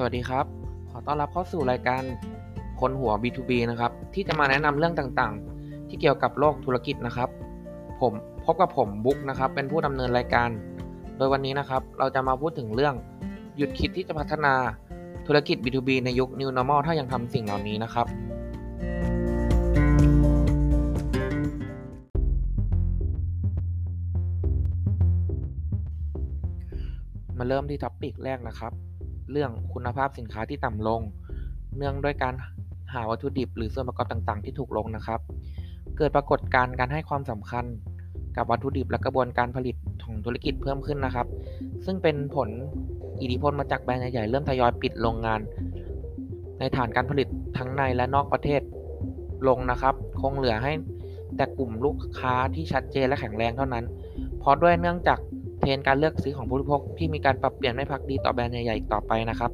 สวัสดีครับ ขอต้อนรับเข้าสู่รายการคนหัว B2B นะครับ ที่จะมาแนะนำเรื่องต่างๆ ที่เกี่ยวกับโลกธุรกิจนะครับ ผมพบกับผมบุ๊กนะครับ เป็นผู้ดำเนินรายการ โดยวันนี้นะครับ เราจะมาพูดถึงเรื่องหยุดคิดที่จะพัฒนาธุรกิจ B2B ในยุค New Normal ถ้ายังทำสิ่งเหล่านี้นะครับ มาเริ่มที่ท็อปิกแรกนะครับ เรื่องคุณภาพสินค้าที่ต่ำลง เนื่องด้วยการหาวัตถุดิบ หรือส่วนประกอบต่างๆ ที่ถูกลงนะครับ เกิดปรากฏการณ์การให้ความสำคัญกับวัตถุดิบและกระบวนการผลิตของธุรกิจเพิ่มขึ้นนะครับ ซึ่งเป็นผลอิทธิพลมาจากแบรนด์ใหญ่ๆเริ่มทยอยปิดโรงงาน ในฐานการผลิตทั้งในและนอกประเทศลงนะครับ คงเหลือให้แต่กลุ่มลูกค้าที่ชัดเจนและแข็งแรงเท่านั้น เพราะด้วยเนื่องจาก นการเลือกซื้อของผู้บริโภคที่มีการปรับเปลี่ยนไม่พักดีต่อแบรนด์ใหญ่ๆต่อไปนะครับ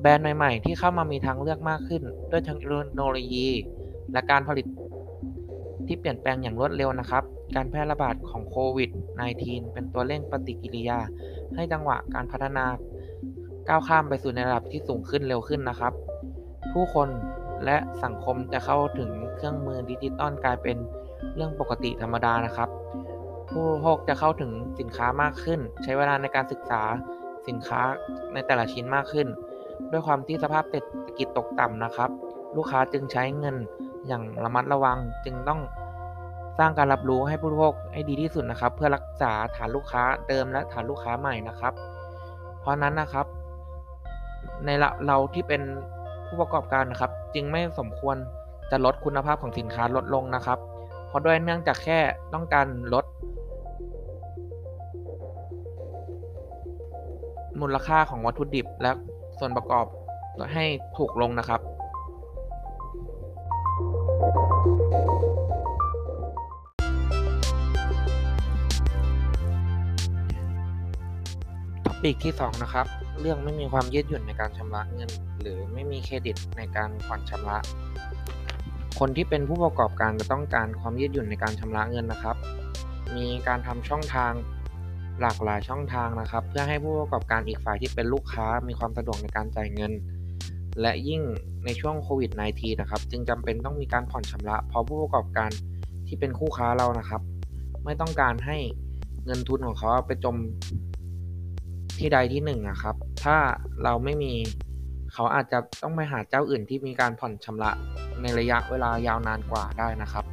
แบรนด์ใหม่ๆ ที่เข้ามามีทางเลือกมากขึ้น ด้วยเทคโนโลยี และการผลิตที่เปลี่ยนแปลงอย่างรวดเร็วนะครับ การแพร่ระบาดของโควิด -19 เป็นตัวเร่งปฏิกิริยา ให้จังหวะการพัฒนาก้าวข้ามไปสู่ในระดับที่สูงขึ้นเร็วขึ้นนะครับ ผู้คนและสังคมจะเข้าถึงเครื่องมือดิจิตอลกลายเป็นเรื่องปกติธรรมดานะครับ ผู้บริโภคจะเข้าถึงสินค้ามากขึ้น ใช้เวลาในการศึกษาสินค้าในแต่ละชิ้นมากขึ้น ด้วยความที่สภาพเศรษฐกิจตกต่ำนะครับ ลูกค้าจึงใช้เงินอย่างระมัดระวังจึงต้องสร้างการรับรู้ให้ผู้บริโภคให้ดีที่สุดนะครับ เพื่อรักษาฐานลูกค้าเดิมและฐานลูกค้าใหม่นะครับ เพราะนั้นนะครับ ในเราที่เป็นผู้ประกอบการนะครับ จึงไม่สมควรจะลดคุณภาพของสินค้าลดลงนะครับ เพราะด้วยเนื่องจากแค่ต้องการลด มูลค่าของวัตถุดิบและส่วนประกอบให้ถูกลงนะครับ topic ที่ 2 นะครับ เรื่องไม่มีความยืดหยุ่นในการชำระเงิน หรือไม่มีเครดิตในการผ่อนชำระ คนที่เป็นผู้ประกอบการจะต้องการความยืดหยุ่นในการชำระเงินนะครับ มีการทำช่องทาง หลากหลายช่องทางนะครับ เพื่อให้ผู้ประกอบการอีกฝ่ายที่เป็นลูกค้ามีความสะดวกในการจ่ายเงิน และยิ่งในช่วงโควิด -19 นะครับ จึงจำเป็นต้องมีการผ่อนชำระ เพราะผู้ประกอบการที่เป็นคู่ค้าเรานะครับ ไม่ต้องการให้เงินทุนของเขาไปจมที่ใดที่หนึ่งนะครับ ถ้าเราไม่มีเขาอาจจะต้องไปหาเจ้าอื่นที่มีการผ่อนชำระในระยะเวลายาวนานกว่าได้นะครับ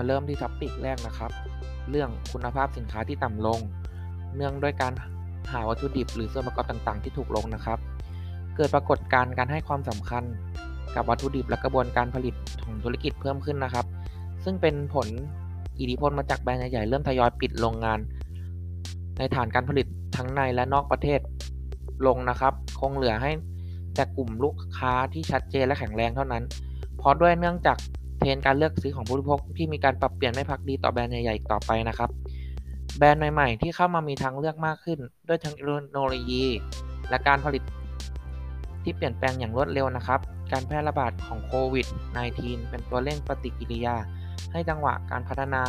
มาเริ่มที่ท็อปิกแรกนะครับ เรื่องคุณภาพสินค้าที่ต่ำลง เนื่องด้วยการหาวัตถุดิบหรือส่วนประกอบต่างๆ ที่ถูกลงนะครับ เกิดปรากฏการณ์การให้ความสำคัญ กับวัตถุดิบและกระบวนการผลิตของธุรกิจเพิ่มขึ้นนะครับ ซึ่งเป็นผลอิทธิพลมาจากแบรนด์ใหญ่ๆเริ่มทยอยปิดโรงงาน ในฐานการผลิตทั้งในและนอกประเทศลงนะครับ คงเหลือให้แต่กลุ่มลูกค้าที่ชัดเจนและแข็งแรงเท่านั้น เพราะด้วยเนื่องจาก เทรนการเลือกซื้อของผู้บริโภคที่มีการปรับเปลี่ยนไม่พักดีต่อแบรนด์ใหญ่ๆต่อไปนะครับ แบรนด์ใหม่ๆ ที่เข้ามามีทางเลือกมากขึ้น ด้วยเทคโนโลยี และการผลิตที่เปลี่ยนแปลงอย่างรวดเร็วนะครับ การแพร่ระบาดของโควิด -19 เป็นตัวเร่งปฏิกิริยา ให้จังหวะการพัฒนา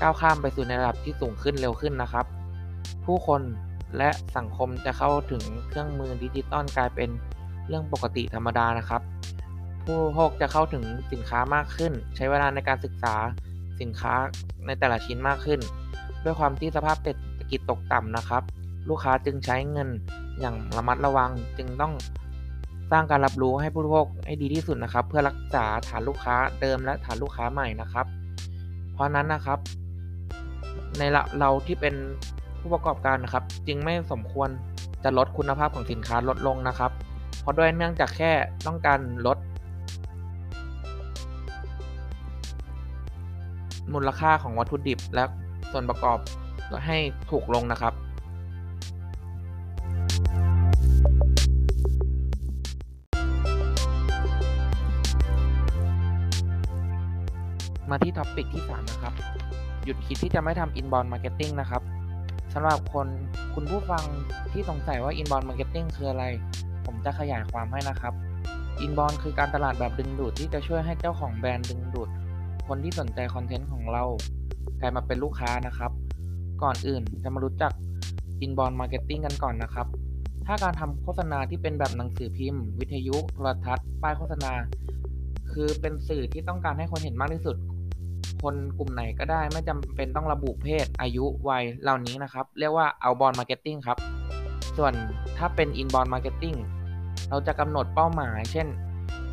ก้าวข้ามไปสู่ในระดับที่สูงขึ้นเร็วขึ้นนะครับ ผู้คนและสังคมจะเข้าถึงเครื่องมือดิจิตอลกลายเป็นเรื่องปกติธรรมดานะครับ ผู้บริโภคจะเข้าถึงสินค้ามากขึ้น ใช้เวลาในการศึกษาสินค้าในแต่ละชิ้นมากขึ้น ด้วยความที่สภาพเศรษฐกิจตกต่ำนะครับ ลูกค้าจึงใช้เงินอย่างระมัดระวังจึงต้องสร้างการรับรู้ให้ผู้บริโภคให้ดีที่สุดนะครับ เพื่อรักษาฐานลูกค้าเดิมและฐานลูกค้าใหม่นะครับ เพราะนั้นนะครับ ในเราที่เป็นผู้ประกอบการนะครับ จึงไม่สมควรจะลดคุณภาพของสินค้าลดลงนะครับ เพราะด้วยเนื่องจากแค่ต้องการลด มูลค่าของวัตถุดิบ และส่วนประกอบให้ถูกลงนะครับ มาที่ท็อปิกที่ 3 นะครับ หยุดคิดที่จะไม่ทำ inbound marketing นะครับสำหรับคนคุณผู้ฟังที่สงสัยว่า inbound marketing คืออะไร ผมจะขยายความให้นะครับ inbound คือการตลาดแบบดึงดูดที่จะช่วยให้เจ้าของแบรนด์ดึงดูด คนที่สนใจคอนเทนต์ของเรา กลายมาเป็นลูกค้านะครับ ก่อนอื่นจะมารู้จัก inbound marketing กันก่อนนะครับ ถ้าการทำโฆษณาที่เป็นแบบหนังสือพิมพ์ วิทยุโทรทัศน์ป้ายโฆษณา คือเป็นสื่อที่ต้องการให้คนเห็นมากที่สุด คนกลุ่มไหนก็ได้ไม่จำเป็นต้องระบุเพศ อายุวัยเหล่านี้นะครับ เรียกว่า outbound marketing ครับ ส่วนถ้าเป็น inbound marketing เราจะกำหนดเป้าหมาย เช่น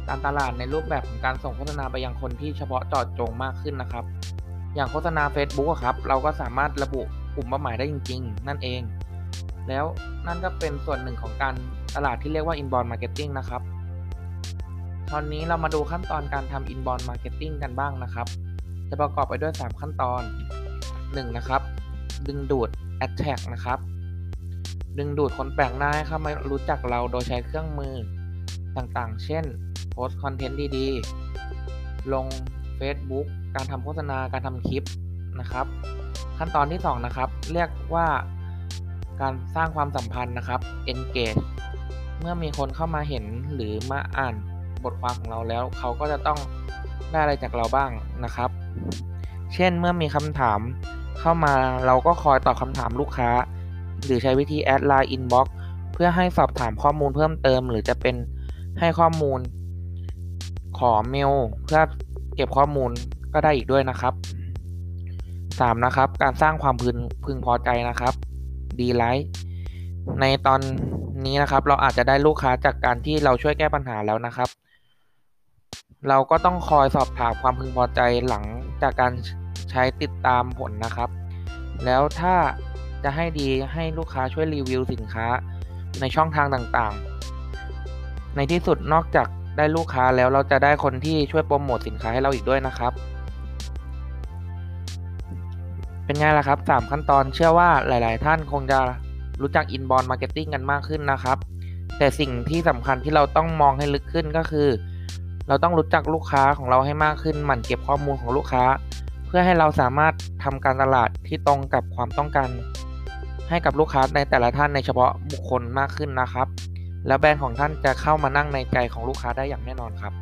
การตลาดในรูปแบบของการส่งโฆษณาไปยังคนที่เฉพาะเจาะจงมากขึ้นนะครับ อย่างโฆษณา Facebook ครับ เราก็สามารถระบุกลุ่มเป้าหมายได้จริง ๆ นั่นเอง แล้วนั่นก็เป็นส่วนหนึ่งของการตลาดที่เรียกว่า inbound marketing นะครับตอนนี้เรามาดูขั้นตอนการทำ inbound marketing กันบ้างนะครับ จะประกอบไปด้วย 3 ขั้นตอน 1. นะครับ ดึงดูด attract นะครับ ดึงดูดคนแปลกหน้าให้เข้ามารู้จักเราโดยใช้เครื่องมือต่างๆ เช่น โพสต์คอนเทนต์ดีๆ ลง Facebook การทำโฆษณาการทำคลิปนะครับ ขั้นตอนที่ 2 นะครับ เรียกว่าการสร้างความสัมพันธ์นะครับ engage เมื่อมีคนเข้ามาเห็นหรือมาอ่านบทความของเราแล้ว เขาก็จะต้องได้อะไรจากเราบ้างนะครับ เช่นเมื่อมีคำถามเข้ามาเราก็คอยตอบคำถามลูกค้า หรือใช้วิธี add ไลน์ inbox เพื่อให้สอบถามข้อมูลเพิ่มเติม หรือจะเป็นให้ข้อมูล ขอเมลเพื่อเก็บข้อมูลก็ได้อีกด้วยนะครับ 3. นะครับ การสร้างความพึงพึงพอใจนะครับ delight ในตอนนี้นะครับ เราอาจจะได้ลูกค้าจากการที่เราช่วยแก้ปัญหาแล้วนะครับ เราก็ต้องคอยสอบถามความพึงพอใจหลังจากการใช้ติดตามผลนะครับ แล้วถ้าจะให้ดีให้ลูกค้าช่วยรีวิวสินค้าในช่องทางต่างๆ ในที่สุดนอกจาก ได้ลูกค้าแล้วเราจะได้คนที่ช่วยโปรโมทสินค้าให้เราอีกด้วยนะครับ เป็นไงล่ะครับ 3 ขั้นตอนเชื่อว่าหลาย ๆ ท่านคงจะรู้จัก inbound marketing กันมากขึ้นนะครับ แต่สิ่งที่สำคัญที่เราต้องมองให้ลึกขึ้นก็คือ เราต้องรู้จักลูกค้าของเราให้มากขึ้นหมั่นเก็บข้อมูลของลูกค้า เพื่อให้เราสามารถทำการตลาดที่ตรงกับความต้องการให้กับลูกค้าในแต่ละท่านในเฉพาะบุคคลมากขึ้นนะครับ แล้วแบรนด์ของท่านจะเข้ามานั่งในใจของลูกค้าได้อย่างแน่นอนครับ